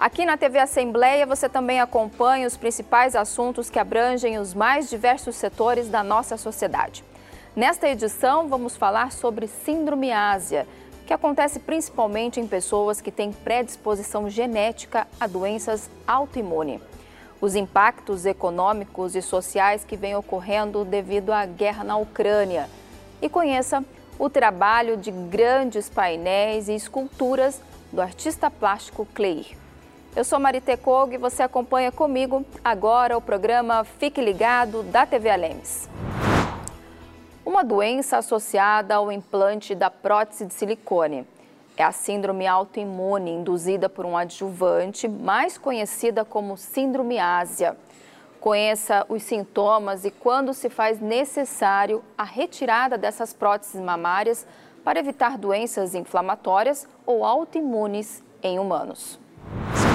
Aqui na TV Assembleia você também acompanha os principais assuntos que abrangem os mais diversos setores da nossa sociedade. Nesta edição, vamos falar sobre síndrome ásia, que acontece principalmente em pessoas que têm predisposição genética a doenças autoimunes. Os impactos econômicos e sociais que vêm ocorrendo devido à guerra na Ucrânia. E conheça o trabalho de grandes painéis e esculturas do artista plástico Cleir. Eu sou Marite Kog e você acompanha comigo agora o programa Fique Ligado da TV Alemes. Uma doença associada ao implante da prótese de silicone. É a síndrome autoimune induzida por um adjuvante, mais conhecida como síndrome ásia. Conheça os sintomas e quando se faz necessário a retirada dessas próteses mamárias para evitar doenças inflamatórias ou autoimunes em humanos.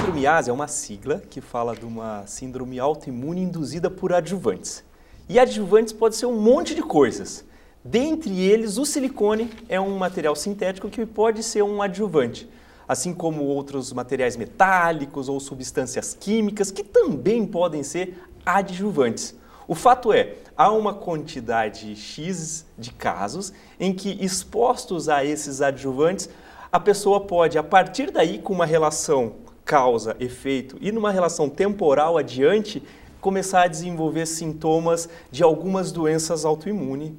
Síndrome é uma sigla que fala de uma síndrome autoimune induzida por adjuvantes. E adjuvantes pode ser um monte de coisas. Dentre eles, o silicone é um material sintético que pode ser um adjuvante, assim como outros materiais metálicos ou substâncias químicas que também podem ser adjuvantes. O fato é, há uma quantidade X de casos em que, expostos a esses adjuvantes, a pessoa pode, a partir daí, com uma relação causa, efeito e numa relação temporal adiante, começar a desenvolver sintomas de algumas doenças autoimunes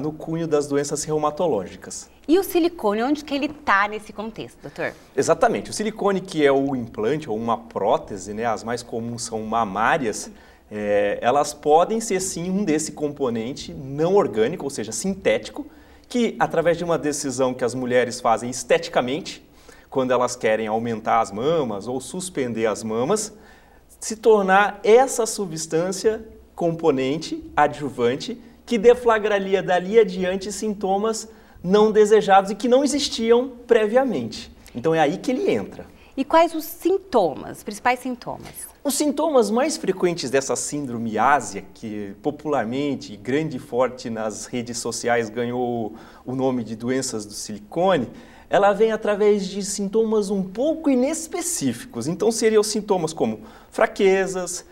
no cunho das doenças reumatológicas. E o silicone, onde que ele está nesse contexto, doutor? Exatamente. O silicone, que é o implante ou uma prótese, né, as mais comuns são mamárias, é, elas podem ser sim um desse componente não orgânico, ou seja, sintético, que através de uma decisão que as mulheres fazem esteticamente, quando elas querem aumentar as mamas ou suspender as mamas, se tornar essa substância componente adjuvante que deflagraria dali adiante sintomas não desejados e que não existiam previamente. Então é aí que ele entra. E quais os sintomas, os principais sintomas? Os sintomas mais frequentes dessa síndrome ásia, que popularmente, grande e forte nas redes sociais, ganhou o nome de doenças do silicone, ela vem através de sintomas um pouco inespecíficos. Então, seriam sintomas como fraquezas,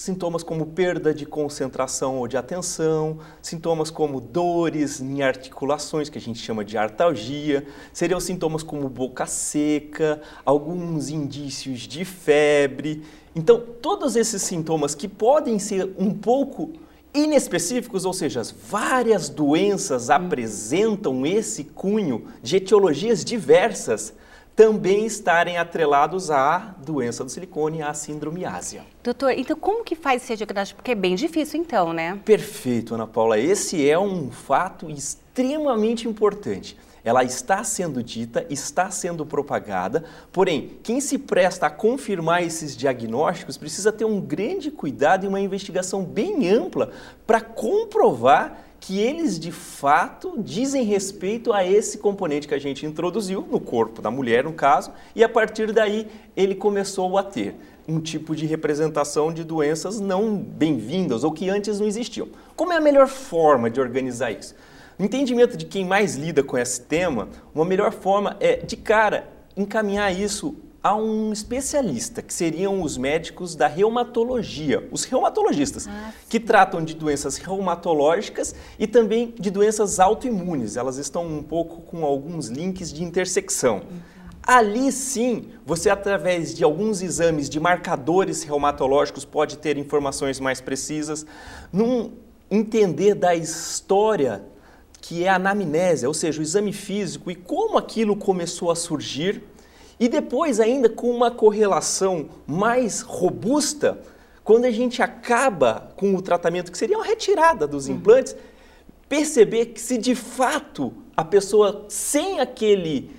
sintomas como perda de concentração ou de atenção, sintomas como dores em articulações, que a gente chama de artalgia, seriam sintomas como boca seca, alguns indícios de febre. Então, todos esses sintomas que podem ser um pouco inespecíficos, ou seja, várias doenças apresentam esse cunho de etiologias diversas, também estarem atrelados à doença do silicone, à síndrome ásia. Doutor, então como que faz esse diagnóstico? Porque é bem difícil então, né? Perfeito, Ana Paula. Esse é um fato extremamente importante ela está sendo dita, está sendo propagada, porém, quem se presta a confirmar esses diagnósticos precisa ter um grande cuidado e uma investigação bem ampla para comprovar que eles de fato dizem respeito a esse componente que a gente introduziu no corpo da mulher, no caso, e a partir daí ele começou a ter um tipo de representação de doenças não bem-vindas ou que antes não existiam. Como é a melhor forma de organizar isso? No entendimento de quem mais lida com esse tema, uma melhor forma é, de cara, encaminhar isso a um especialista, que seriam os médicos da reumatologia, os reumatologistas, ah, que tratam de doenças reumatológicas e também de doenças autoimunes. Elas estão um pouco com alguns links de intersecção. Uhum. Ali sim, você através de alguns exames de marcadores reumatológicos pode ter informações mais precisas, num entender da história que é a anamnésia, ou seja, o exame físico e como aquilo começou a surgir, e depois ainda com uma correlação mais robusta, quando a gente acaba com o tratamento que seria uma retirada dos uhum. implantes, perceber que se de fato a pessoa sem aquele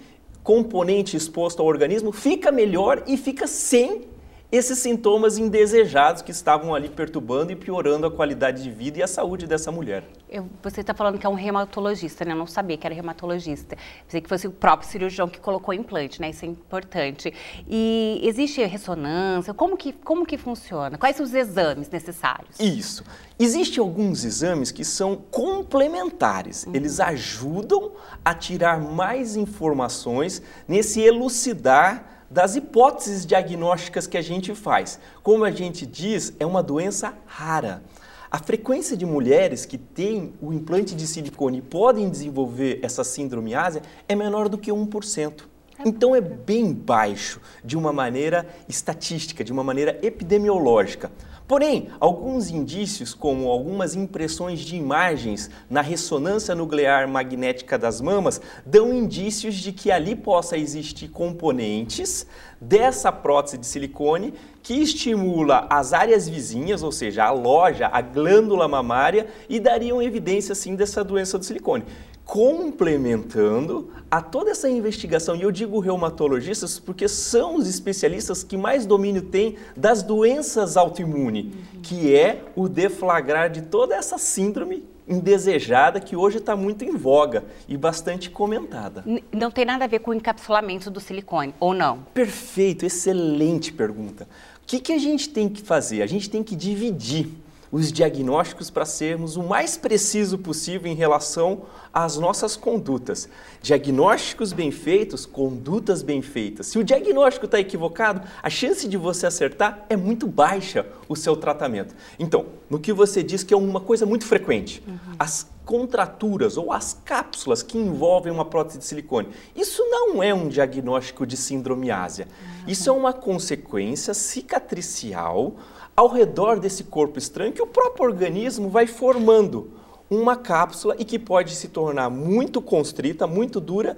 componente exposto ao organismo fica melhor e fica sem esses sintomas indesejados que estavam ali perturbando e piorando a qualidade de vida e a saúde dessa mulher. Eu, você está falando que é um reumatologista, né? Eu não sabia que era reumatologista. Pensei que fosse o próprio cirurgião que colocou o implante, né? Isso é importante. E existe ressonância? Como que, como que funciona? Quais são os exames necessários? Isso. Existem alguns exames que são complementares. Uhum. Eles ajudam a tirar mais informações nesse elucidar das hipóteses diagnósticas que a gente faz. Como a gente diz, é uma doença rara. A frequência de mulheres que têm o implante de silicone e podem desenvolver essa síndrome ásia é menor do que 1%. Então é bem baixo de uma maneira estatística, de uma maneira epidemiológica. Porém, alguns indícios, como algumas impressões de imagens na ressonância nuclear magnética das mamas, dão indícios de que ali possa existir componentes dessa prótese de silicone que estimula as áreas vizinhas, ou seja, a loja, a glândula mamária, e dariam evidência sim dessa doença do silicone complementando a toda essa investigação, e eu digo reumatologistas porque são os especialistas que mais domínio têm das doenças autoimunes, uhum. que é o deflagrar de toda essa síndrome indesejada que hoje está muito em voga e bastante comentada. Não tem nada a ver com o encapsulamento do silicone, ou não? Perfeito, excelente pergunta. O que, que a gente tem que fazer? A gente tem que dividir os diagnósticos para sermos o mais preciso possível em relação às nossas condutas. Diagnósticos bem feitos, condutas bem feitas. Se o diagnóstico está equivocado, a chance de você acertar é muito baixa o seu tratamento. Então, no que você diz que é uma coisa muito frequente, uhum. as contraturas ou as cápsulas que envolvem uma prótese de silicone. Isso não é um diagnóstico de síndrome ásia. Uhum. Isso é uma consequência cicatricial ao redor desse corpo estranho que o próprio organismo vai formando uma cápsula e que pode se tornar muito constrita, muito dura,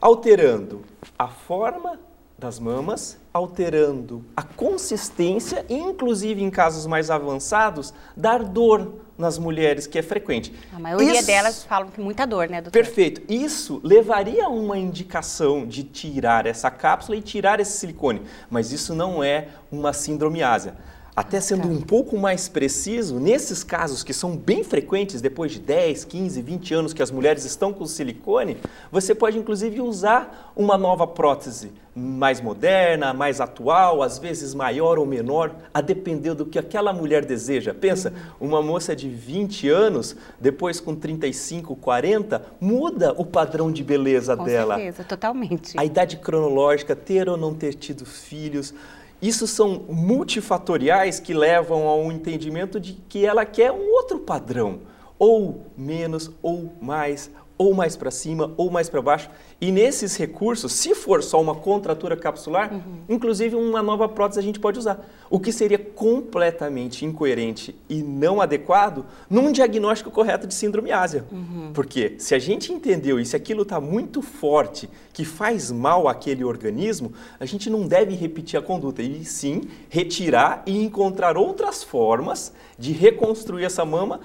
alterando a forma das mamas, alterando a consistência e, inclusive em casos mais avançados, dar dor nas mulheres, que é frequente. A maioria Isso... delas falam que muita dor, né, doutor? Perfeito. Isso levaria a uma indicação de tirar essa cápsula e tirar esse silicone, mas isso não é uma síndrome ásia. Até sendo um pouco mais preciso, nesses casos que são bem frequentes, depois de 10, 15, 20 anos que as mulheres estão com silicone, você pode inclusive usar uma nova prótese mais moderna, mais atual, às vezes maior ou menor, a depender do que aquela mulher deseja. Pensa, uma moça de 20 anos, depois com 35, 40, muda o padrão de beleza com dela. Com certeza, totalmente. A idade cronológica, ter ou não ter tido filhos, isso são multifatoriais que levam ao entendimento de que ela quer um outro padrão, ou menos, ou mais, ou mais para cima, ou mais para baixo. E nesses recursos, se for só uma contratura capsular, uhum. inclusive uma nova prótese a gente pode usar. O que seria completamente incoerente e não adequado num diagnóstico correto de síndrome ásia. Uhum. Porque se a gente entendeu e se aquilo está muito forte, que faz mal àquele organismo, a gente não deve repetir a conduta, e sim retirar e encontrar outras formas de reconstruir essa mama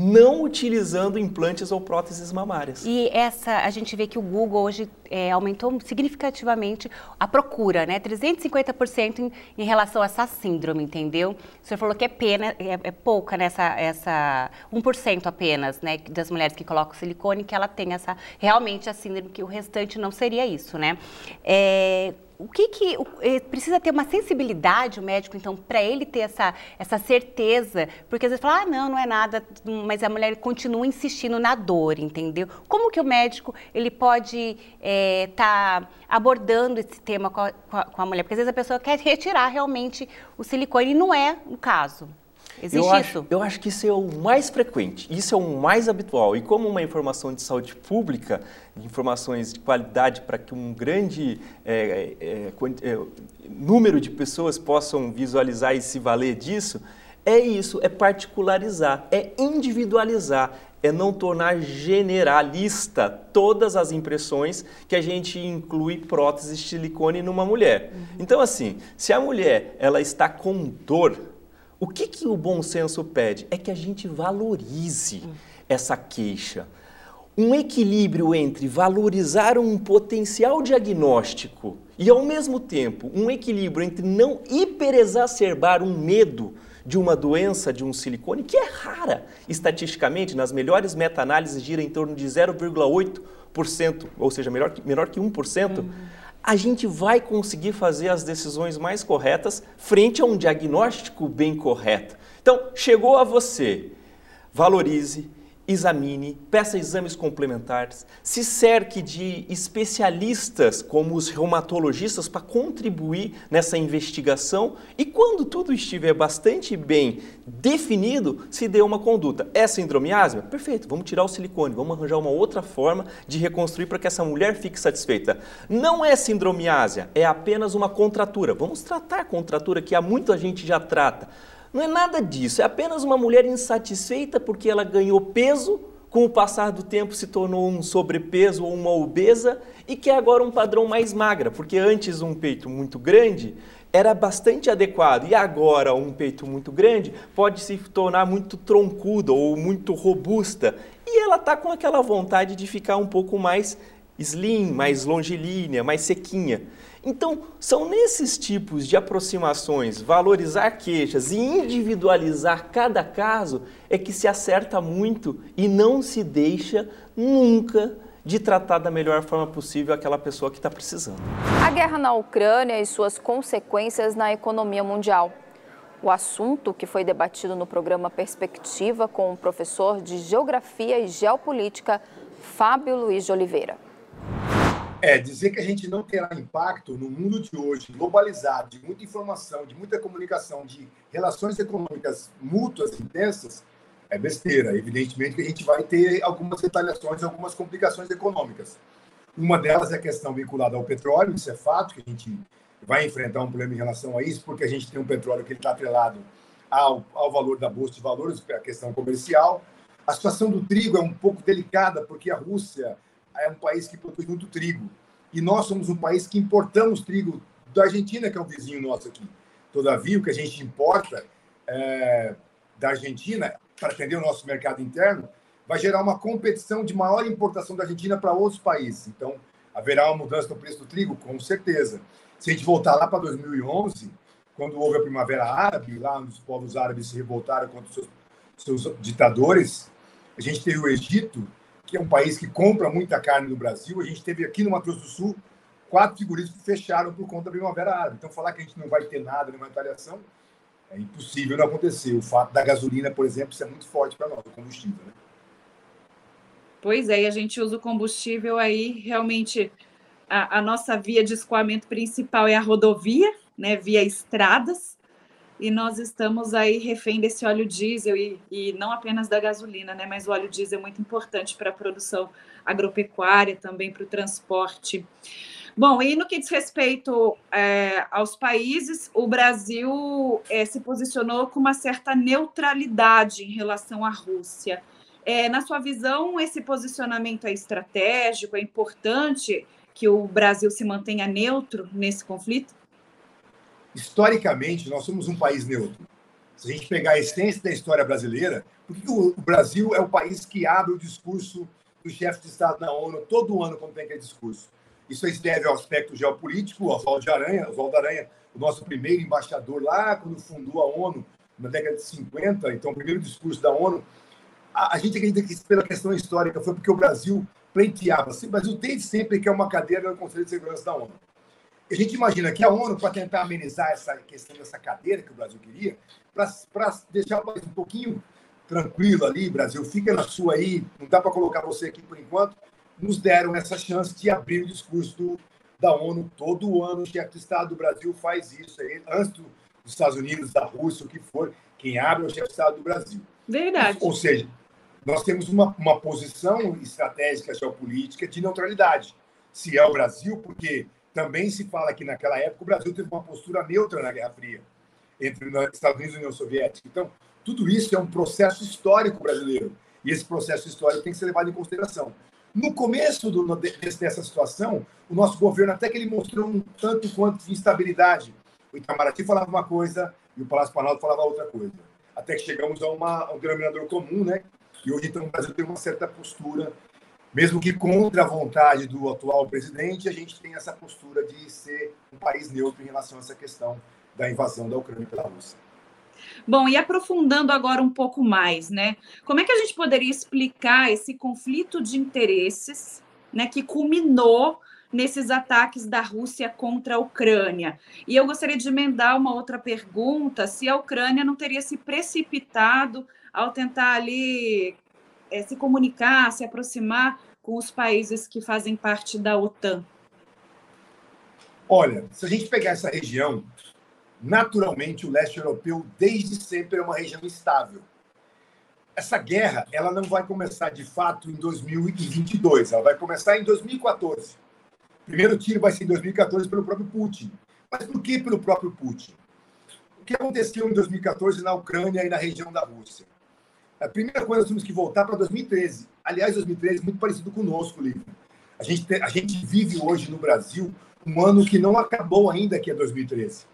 não utilizando implantes ou próteses mamárias. E essa, a gente vê que o Google hoje é, aumentou significativamente a procura, né? 350% em, em, relação a essa síndrome, entendeu? O senhor falou que é pena, é, é pouca nessa, essa 1% apenas, né, das mulheres que colocam silicone, que ela tem essa, realmente a síndrome, que o restante não seria isso, né? É, o que que eh, precisa ter uma sensibilidade o médico então para ele ter essa essa certeza? Porque às vezes fala ah não não é nada mas a mulher continua insistindo na dor entendeu? Como que o médico ele pode estar eh, é, tá abordando esse tema com a, com a mulher? Porque às vezes a pessoa quer retirar realmente o silicone e não é o caso Existe eu acho, isso? Eu acho que isso é o mais frequente, isso é o mais habitual. E como uma informação de saúde pública, informações de qualidade para que um grande é, é, é, número de pessoas possam visualizar e se valer disso, é isso, é particularizar, é individualizar, é não tornar generalista todas as impressões que a gente inclui prótese de silicone numa mulher. Uhum. Então, assim, se a mulher ela está com dor, o que, que o bom senso pede? É que a gente valorize essa queixa. Um equilíbrio entre valorizar um potencial diagnóstico e, ao mesmo tempo, um equilíbrio entre não hiperexacerbar um medo de uma doença de um silicone, que é rara estatisticamente, nas melhores meta-análises gira em torno de 0,8%, ou seja, menor que, menor que 1%. Uhum a gente vai conseguir fazer as decisões mais corretas frente a um diagnóstico bem correto. Então, chegou a você, valorize, examine, peça exames complementares, se cerque de especialistas como os reumatologistas para contribuir nessa investigação e quando tudo estiver bastante bem definido, se dê uma conduta. É síndrome asma? Perfeito, vamos tirar o silicone, vamos arranjar uma outra forma de reconstruir para que essa mulher fique satisfeita. Não é síndrome ásia, é apenas uma contratura. Vamos tratar contratura que há muita gente já trata. Não é nada disso, é apenas uma mulher insatisfeita porque ela ganhou peso, com o passar do tempo se tornou um sobrepeso ou uma obesa e quer agora um padrão mais magra, porque antes um peito muito grande era bastante adequado e agora um peito muito grande pode se tornar muito troncudo ou muito robusta e ela está com aquela vontade de ficar um pouco mais slim, mais longilínea, mais sequinha. Então, são nesses tipos de aproximações, valorizar queixas e individualizar cada caso, é que se acerta muito e não se deixa nunca de tratar da melhor forma possível aquela pessoa que está precisando. A guerra na Ucrânia e suas consequências na economia mundial. O assunto que foi debatido no programa Perspectiva com o professor de Geografia e Geopolítica, Fábio Luiz de Oliveira. É, dizer que a gente não terá impacto no mundo de hoje, globalizado, de muita informação, de muita comunicação, de relações econômicas mútuas intensas, é besteira. Evidentemente que a gente vai ter algumas retaliações, algumas complicações econômicas. Uma delas é a questão vinculada ao petróleo, isso é fato, que a gente vai enfrentar um problema em relação a isso, porque a gente tem um petróleo que está atrelado ao, ao valor da Bolsa de Valores, é a questão comercial. A situação do trigo é um pouco delicada, porque a Rússia é um país que produz muito trigo. E nós somos um país que importamos trigo da Argentina, que é um vizinho nosso aqui. Todavia, o que a gente importa é, da Argentina, para atender o nosso mercado interno, vai gerar uma competição de maior importação da Argentina para outros países. Então, haverá uma mudança no preço do trigo, com certeza. Se a gente voltar lá para 2011, quando houve a Primavera Árabe, lá os povos árabes se revoltaram contra os seus, seus ditadores, a gente teve o Egito, que é um país que compra muita carne do Brasil. A gente teve aqui no Mato Grosso do Sul quatro figuristas que fecharam por conta da Primavera Árabe. Então, falar que a gente não vai ter nada, nenhuma retaliação, é impossível não acontecer. O fato da gasolina, por exemplo, é muito forte para nós, o combustível. Né? Pois é, e a gente usa o combustível aí, realmente, a, a nossa via de escoamento principal é a rodovia, né, via estradas, e nós estamos aí refém desse óleo diesel e, e não apenas da gasolina, né? Mas o óleo diesel é muito importante para a produção agropecuária, também para o transporte. Bom, e no que diz respeito é, aos países, o Brasil é, se posicionou com uma certa neutralidade em relação à Rússia. É, na sua visão, esse posicionamento é estratégico? É importante que o Brasil se mantenha neutro nesse conflito? Historicamente, nós somos um país neutro. Se a gente pegar a essência da história brasileira, por que o Brasil é o país que abre o discurso do chefe de Estado na ONU todo ano quando tem aquele discurso? Isso se deve ao aspecto geopolítico, o Oswaldo de Aranha, Oswaldo Aranha, o nosso primeiro embaixador lá, quando fundou a ONU, na década de 50, então o primeiro discurso da ONU. A, a gente acredita que pela questão histórica foi porque o Brasil pleiteava. O Brasil desde sempre que é uma cadeira no Conselho de Segurança da ONU. A gente imagina que a ONU, para tentar amenizar essa questão dessa cadeira que o Brasil queria, para deixar o país um pouquinho tranquilo ali, Brasil, fica na sua aí, não dá para colocar você aqui por enquanto, nos deram essa chance de abrir o discurso do, da ONU todo ano. O chefe de Estado do Brasil faz isso, aí, antes do, dos Estados Unidos, da Rússia, o que for, quem abre é o chefe de Estado do Brasil. Verdade. Ou seja, nós temos uma, uma posição estratégica geopolítica de neutralidade. Se é o Brasil, porque também se fala que naquela época o Brasil teve uma postura neutra na Guerra Fria entre os Estados Unidos e União Soviética. Então, tudo isso é um processo histórico brasileiro e esse processo histórico tem que ser levado em consideração. No começo do, dessa situação, o nosso governo até que ele mostrou um tanto quanto de instabilidade. O Itamaraty falava uma coisa e o Palácio Planalto falava outra coisa. Até que chegamos a, uma, a um denominador comum, né? E hoje, então, o Brasil tem uma certa postura mesmo que contra a vontade do atual presidente, a gente tem essa postura de ser um país neutro em relação a essa questão da invasão da Ucrânia pela Rússia. Bom, e aprofundando agora um pouco mais, né? Como é que a gente poderia explicar esse conflito de interesses, né, que culminou nesses ataques da Rússia contra a Ucrânia? E eu gostaria de emendar uma outra pergunta: se a Ucrânia não teria se precipitado ao tentar ali é, se comunicar, se aproximar com os países que fazem parte da OTAN? Olha, se a gente pegar essa região, naturalmente o leste europeu desde sempre é uma região estável. Essa guerra, ela não vai começar de fato em 2022, ela vai começar em 2014. O primeiro tiro vai ser em 2014 pelo próprio Putin. Mas por que pelo próprio Putin? O que aconteceu em 2014 na Ucrânia e na região da Rússia? A primeira coisa, nós temos que voltar para 2013. Aliás, 2013 é muito parecido conosco, Lívia. A gente, a gente vive hoje no Brasil um ano que não acabou ainda, que é 2013.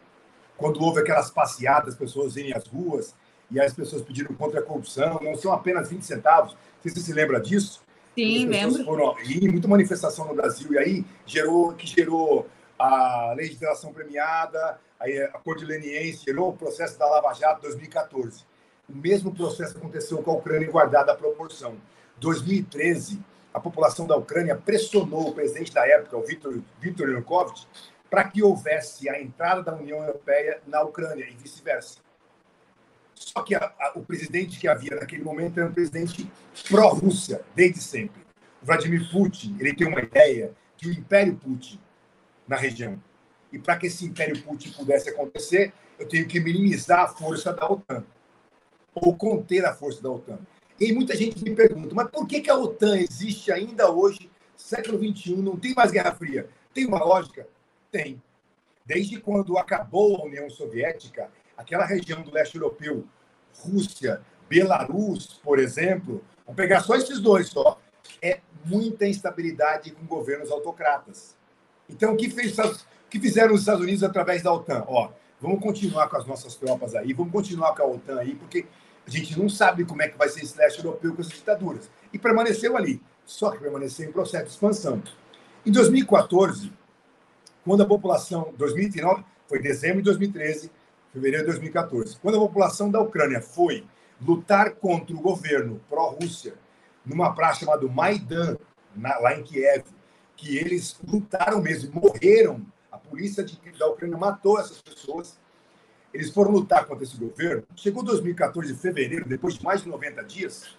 Quando houve aquelas passeadas, pessoas irem às ruas e as pessoas pediram contra a corrupção, não são apenas 20 centavos. Você se lembra disso? Sim, lembro. Foram, e muita manifestação no Brasil, e aí gerou, que gerou a legislação premiada, aí a Cordileniense, gerou o processo da Lava Jato 2014. O mesmo processo aconteceu com a Ucrânia, guardada a proporção. 2013, a população da Ucrânia pressionou o presidente da época, o Viktor, Yanukovych, para que houvesse a entrada da União Europeia na Ucrânia e vice-versa. Só que a, a, o presidente que havia naquele momento era um presidente pró-Rússia, desde sempre. Vladimir Putin, ele tem uma ideia de um Império Putin na região. E para que esse Império Putin pudesse acontecer, eu tenho que minimizar a força da OTAN ou conter a força da OTAN. E muita gente me pergunta, mas por que, a OTAN existe ainda hoje, século XXI, não tem mais Guerra Fria? Tem uma lógica? Tem. Desde quando acabou a União Soviética, aquela região do leste europeu, Rússia, Belarus, por exemplo, vamos pegar só esses dois só, é muita instabilidade com governos autocratas. Então, o que, fez, o que fizeram os Estados Unidos através da OTAN? Ó, vamos continuar com as nossas tropas aí, vamos continuar com a OTAN aí, porque a gente não sabe como é que vai ser esse leste europeu com essas ditaduras. E permaneceu ali, só que permaneceu em processo de expansão. Em 2014, quando a população, 2019, foi dezembro de 2013, fevereiro de 2014, quando a população da Ucrânia foi lutar contra o governo pró-Rússia numa praça chamada Maidan, na, lá em Kiev, que eles lutaram mesmo, morreram, a polícia de, da Ucrânia matou essas pessoas, eles foram lutar contra esse governo. Chegou 2014, de fevereiro, depois de mais de 90 dias,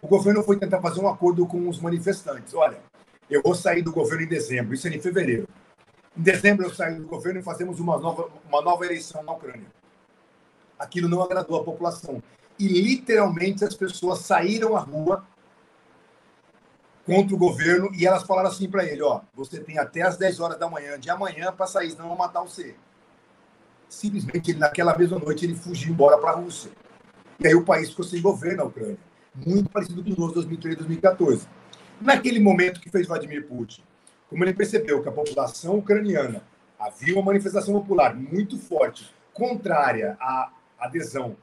o governo foi tentar fazer um acordo com os manifestantes. Olha, eu vou sair do governo em dezembro, isso é em fevereiro. Em dezembro eu saio do governo e fazemos uma nova, uma nova eleição na Ucrânia. Aquilo não agradou a população. E literalmente as pessoas saíram à rua contra o governo e elas falaram assim para ele: ó, você tem até as 10 horas da manhã de amanhã para sair, senão vão matar você simplesmente ele, naquela mesma noite ele fugiu embora para a Rússia. E aí o país ficou sem governo na Ucrânia. Muito parecido com o nosso 2013 2014. Naquele momento que fez Vladimir Putin, como ele percebeu que a população ucraniana havia uma manifestação popular muito forte, contrária à adesão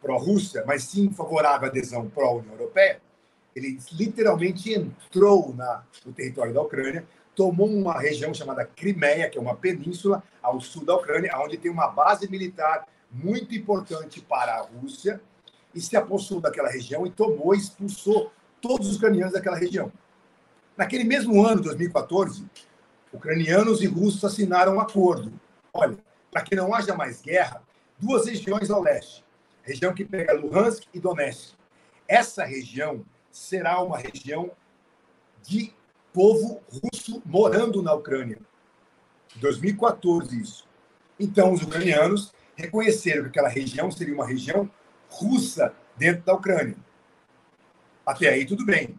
pró-Rússia, mas sim favorável à adesão pró-União Europeia, ele literalmente entrou na, no território da Ucrânia, tomou uma região chamada Crimeia, que é uma península ao sul da Ucrânia, onde tem uma base militar muito importante para a Rússia, e se apossou daquela região e tomou e expulsou todos os ucranianos daquela região. Naquele mesmo ano, 2014, ucranianos e russos assinaram um acordo. Olha, para que não haja mais guerra, duas regiões ao leste, região que pega Luhansk e Donetsk. Essa região será uma região de povo russo morando na Ucrânia. 2014 isso. Então os ucranianos reconheceram que aquela região seria uma região russa dentro da Ucrânia. Até aí tudo bem.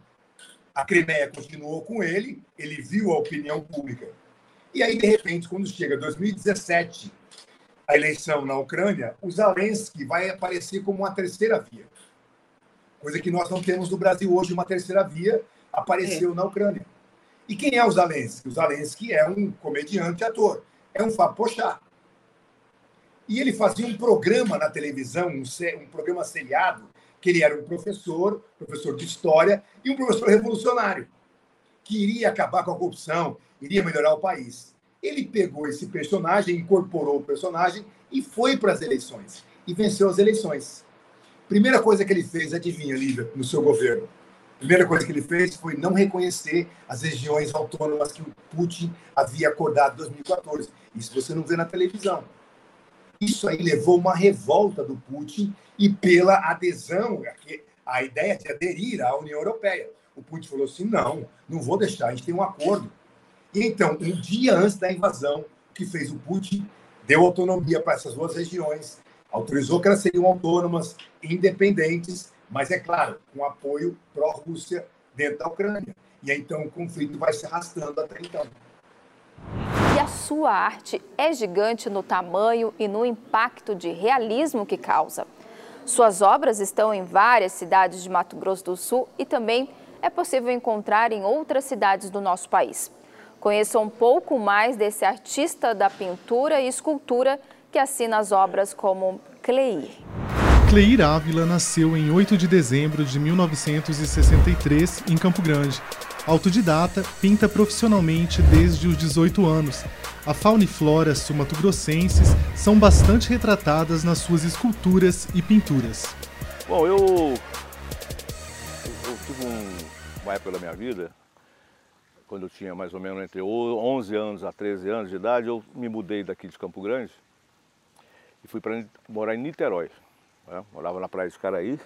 A Crimeia continuou com ele, ele viu a opinião pública. E aí, de repente, quando chega 2017, a eleição na Ucrânia, o Zelensky vai aparecer como uma terceira via. Coisa que nós não temos no Brasil hoje, uma terceira via apareceu é. na Ucrânia. E quem é o Zelensky? O Zelensky é um comediante ator, é um Fapochá. E ele fazia um programa na televisão, um, um programa seriado, que ele era um professor, professor de história e um professor revolucionário, que iria acabar com a corrupção, iria melhorar o país. Ele pegou esse personagem, incorporou o personagem e foi para as eleições. E venceu as eleições. Primeira coisa que ele fez, adivinha, Lívia, no seu governo? Primeira coisa que ele fez foi não reconhecer as regiões autônomas que o Putin havia acordado em 2014. Isso você não vê na televisão. Isso aí levou uma revolta do Putin e pela adesão, a ideia de aderir à União Europeia. O Putin falou assim: não, não vou deixar, a gente tem um acordo. E então, um dia antes da invasão, o que fez o Putin? Deu autonomia para essas duas regiões, autorizou que elas seriam autônomas, independentes, mas é claro, com apoio pró-Rússia dentro da Ucrânia. E então o conflito vai se arrastando até então. E a sua arte é gigante no tamanho e no impacto de realismo que causa. Suas obras estão em várias cidades de Mato Grosso do Sul e também é possível encontrar em outras cidades do nosso país. Conheça um pouco mais desse artista da pintura e escultura que assina as obras como Cleir. Cleir Ávila nasceu em 8 de dezembro de 1963 em Campo Grande. Autodidata, pinta profissionalmente desde os 18 anos. A fauna e flora sumatogrossenses são bastante retratadas nas suas esculturas e pinturas. Bom, eu, eu, tive um, uma época da minha vida, quando eu tinha mais ou menos entre 11 anos a 13 anos de idade, eu me mudei daqui de Campo Grande e fui para morar em Niterói. Né? Morava na praia de Caraí.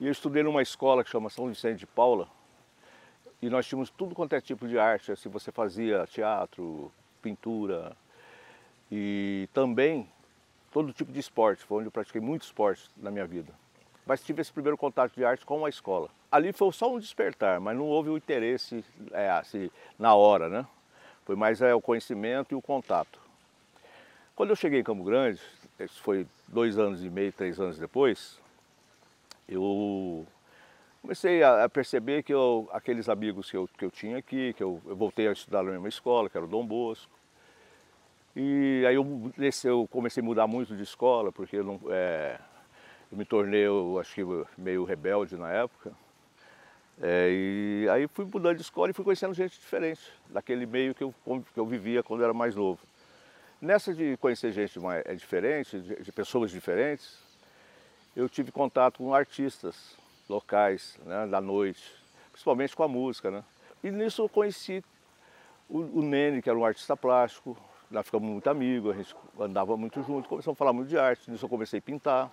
E eu estudei numa escola que chama São Vicente de Paula, e nós tínhamos tudo quanto é tipo de arte, assim, você fazia teatro, pintura e também todo tipo de esporte, foi onde eu pratiquei muito esporte na minha vida. Mas tive esse primeiro contato de arte com a escola. Ali foi só um despertar, mas não houve o interesse é, assim, na hora, né? Foi mais é, o conhecimento e o contato. Quando eu cheguei em Campo Grande, isso foi dois anos e meio, três anos depois, eu comecei a, perceber que eu, aqueles amigos que eu, que eu tinha aqui, que eu, eu voltei a estudar na mesma escola, que era o Dom Bosco, e aí eu, eu comecei a mudar muito de escola, porque eu, não, é, eu me tornei, eu, acho que meio rebelde na época. É, e aí fui mudando de escola e fui conhecendo gente diferente, daquele meio que eu, que eu vivia quando era mais novo. Nessa de conhecer gente é diferente, de pessoas diferentes, eu tive contato com artistas, locais né, da noite, principalmente com a música. Né? E nisso eu conheci o, o Nene, que era um artista plástico, nós ficamos muito amigos, a gente andava muito junto, começamos a falar muito de arte, nisso eu comecei a pintar.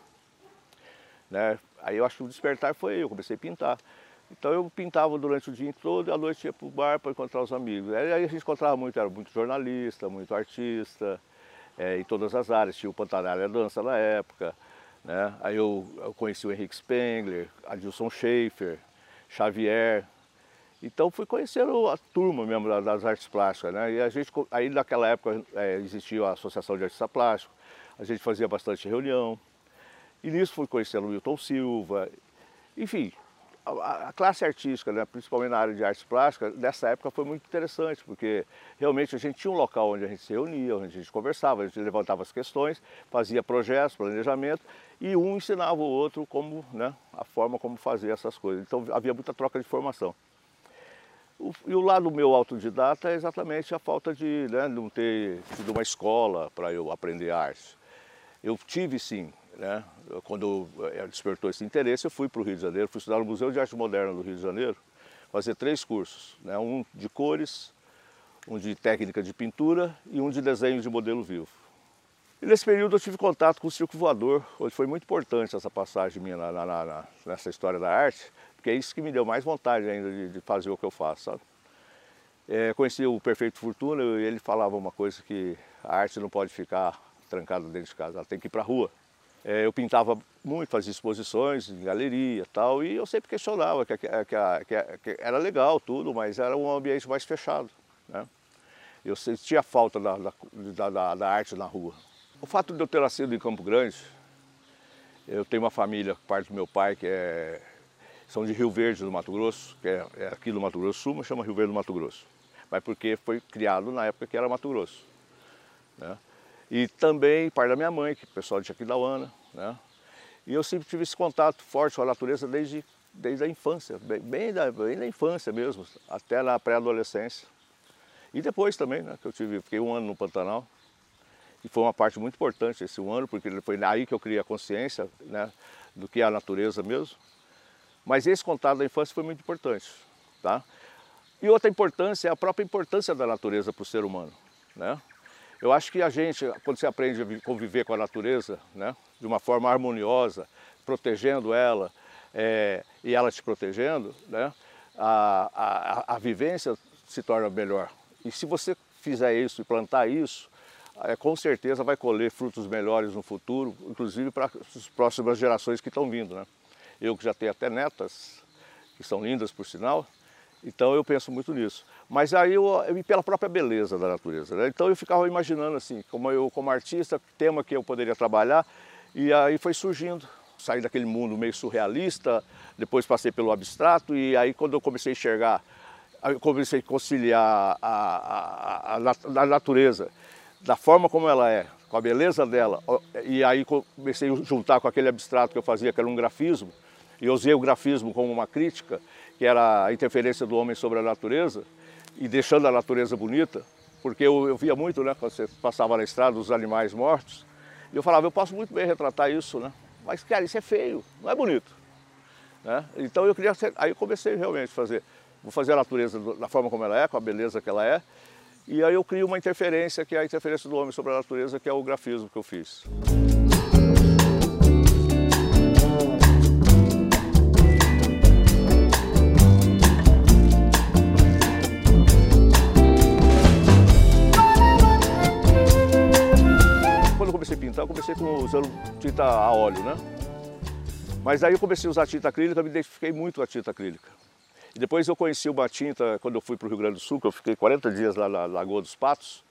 Né? Aí eu acho que o despertar foi eu, comecei a pintar. Então eu pintava durante o dia todo e à noite ia para o bar para encontrar os amigos. Aí a gente encontrava muito, era muito jornalista, muito artista, é, em todas as áreas. Tinha o Pantanalha Dança na época, né? Aí eu, eu conheci o Henrique Spengler, Adilson Schaefer, Xavier. Então fui conhecendo a turma mesmo das artes plásticas. Né? E a gente, aí naquela época é, existia a Associação de Artista Plástico, a gente fazia bastante reunião. E nisso fui conhecendo o Milton Silva. Enfim, a, classe artística, né, principalmente na área de artes plásticas, nessa época foi muito interessante, porque realmente a gente tinha um local onde a gente se reunia, onde a gente conversava, a gente levantava as questões, fazia projetos, planejamento, e um ensinava o outro como, né, a forma como fazer essas coisas. Então havia muita troca de informação. O, e o lado meu autodidata é exatamente a falta de né, não ter tido uma escola para eu aprender arte. Eu tive sim, né? Quando eh, despertou esse interesse, eu fui para o Rio de Janeiro, fui estudar no Museu de Arte Moderna do Rio de Janeiro, fazer três cursos, né? um de cores, um de técnica de pintura e um de desenho de modelo vivo. E nesse período eu tive contato com o circo voador, onde foi muito importante essa passagem minha na, na, na, nessa história da arte, porque é isso que me deu mais vontade ainda de, de fazer o que eu faço, sabe? É, conheci o Perfeito Fortuna e ele falava uma coisa que a arte não pode ficar trancada dentro de casa, ela tem que ir para a rua. É, eu pintava muito, fazia exposições em galeria tal, e eu sempre questionava que, que, que, que, era legal tudo, mas era um ambiente mais fechado. Né? Eu sentia falta da, da, da, da, arte na rua. O fato de eu ter nascido em Campo Grande, eu tenho uma família, parte do meu pai, que é, são de Rio Verde, do Mato Grosso, que é, é aqui do Mato Grosso Sul, mas chama Rio Verde do Mato Grosso. Mas porque foi criado na época que era Mato Grosso. Né? E também pai da minha mãe, que é pessoal de Aquidauana, né? E eu sempre tive esse contato forte com a natureza desde, desde a infância, bem, bem, da, bem da infância mesmo, até na pré-adolescência. E depois também, né, que eu tive, fiquei um ano no Pantanal. E foi uma parte muito importante esse um ano, porque foi aí que eu criei a consciência né, do que é a natureza mesmo. Mas esse contato da infância foi muito importante. Tá? E outra importância é a própria importância da natureza para o ser humano. Né? Eu acho que a gente, quando você aprende a conviver com a natureza, né, de uma forma harmoniosa, protegendo ela é, e ela te protegendo, né, a, a, a vivência se torna melhor. E se você fizer isso e plantar isso, é, com certeza vai colher frutos melhores no futuro, inclusive para as próximas gerações que estão vindo. Né? Eu que já tenho até netas, que são lindas por sinal, então eu penso muito nisso. Mas aí eu, eu pela própria beleza da natureza. Né? Então eu ficava imaginando assim, como eu como artista, tema que eu poderia trabalhar, e aí foi surgindo. Saí daquele mundo meio surrealista, depois passei pelo abstrato, e aí quando eu comecei a enxergar, eu comecei a conciliar a, a, a, a natureza da forma como ela é, com a beleza dela, e aí comecei a juntar com aquele abstrato que eu fazia, que era um grafismo, e usei o grafismo como uma crítica, que era a interferência do homem sobre a natureza, e deixando a natureza bonita, porque eu, eu via muito, né, quando você passava na estrada, os animais mortos, e eu falava, eu posso muito bem retratar isso, né, mas, cara, isso é feio, não é bonito. Né? Então eu queria, aí eu comecei realmente a fazer, vou fazer a natureza da forma como ela é, com a beleza que ela é, e aí eu crio uma interferência, que é a interferência do homem sobre a natureza, que é o grafismo que eu fiz. Tinta a óleo, né? Mas aí eu comecei a usar tinta acrílica, me identifiquei muito com a tinta acrílica. E depois eu conheci uma tinta, quando eu fui para o Rio Grande do Sul, que eu fiquei 40 dias lá na Lagoa dos Patos.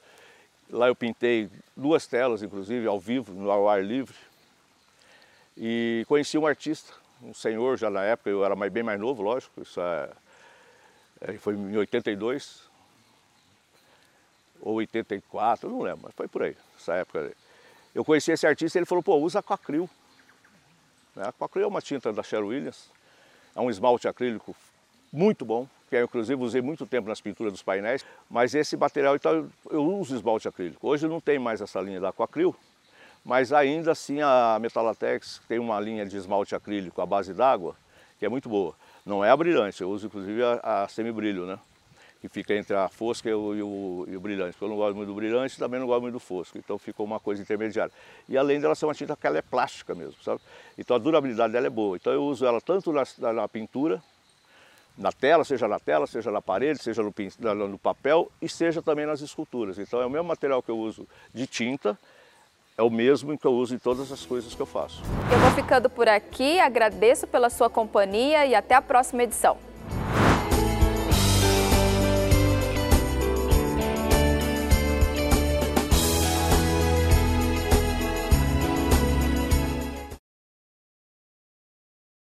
Lá eu pintei duas telas, inclusive, ao vivo, no ar livre. E conheci um artista, um senhor já na época, eu era bem mais novo, lógico, isso é, é foi em 82 ou 84, eu não lembro, mas foi por aí, essa época. Eu conheci esse artista e ele falou, pô, usa aquacril. Né, aquacril é uma tinta da Sherwin Williams, é um esmalte acrílico muito bom, que eu inclusive usei muito tempo nas pinturas dos painéis, mas esse material, então eu uso esmalte acrílico. Hoje não tem mais essa linha da Aquacril, mas ainda assim a Metalatex tem uma linha de esmalte acrílico à base d'água, que é muito boa. Não é a brilhante, eu uso inclusive a, a semibrilho, né? Que fica entre a fosca e o, e, o, e o, brilhante. Porque eu não gosto muito do brilhante também não gosto muito do fosco. Então ficou uma coisa intermediária. E além dela ser uma tinta que ela é plástica mesmo, sabe? Então a durabilidade dela é boa. Então eu uso ela tanto na, na pintura, na tela, seja na tela, seja na parede, seja no, no, papel e seja também nas esculturas. Então é o mesmo material que eu uso de tinta, é o mesmo que eu uso em todas as coisas que eu faço. Eu vou ficando por aqui, agradeço pela sua companhia e até a próxima edição.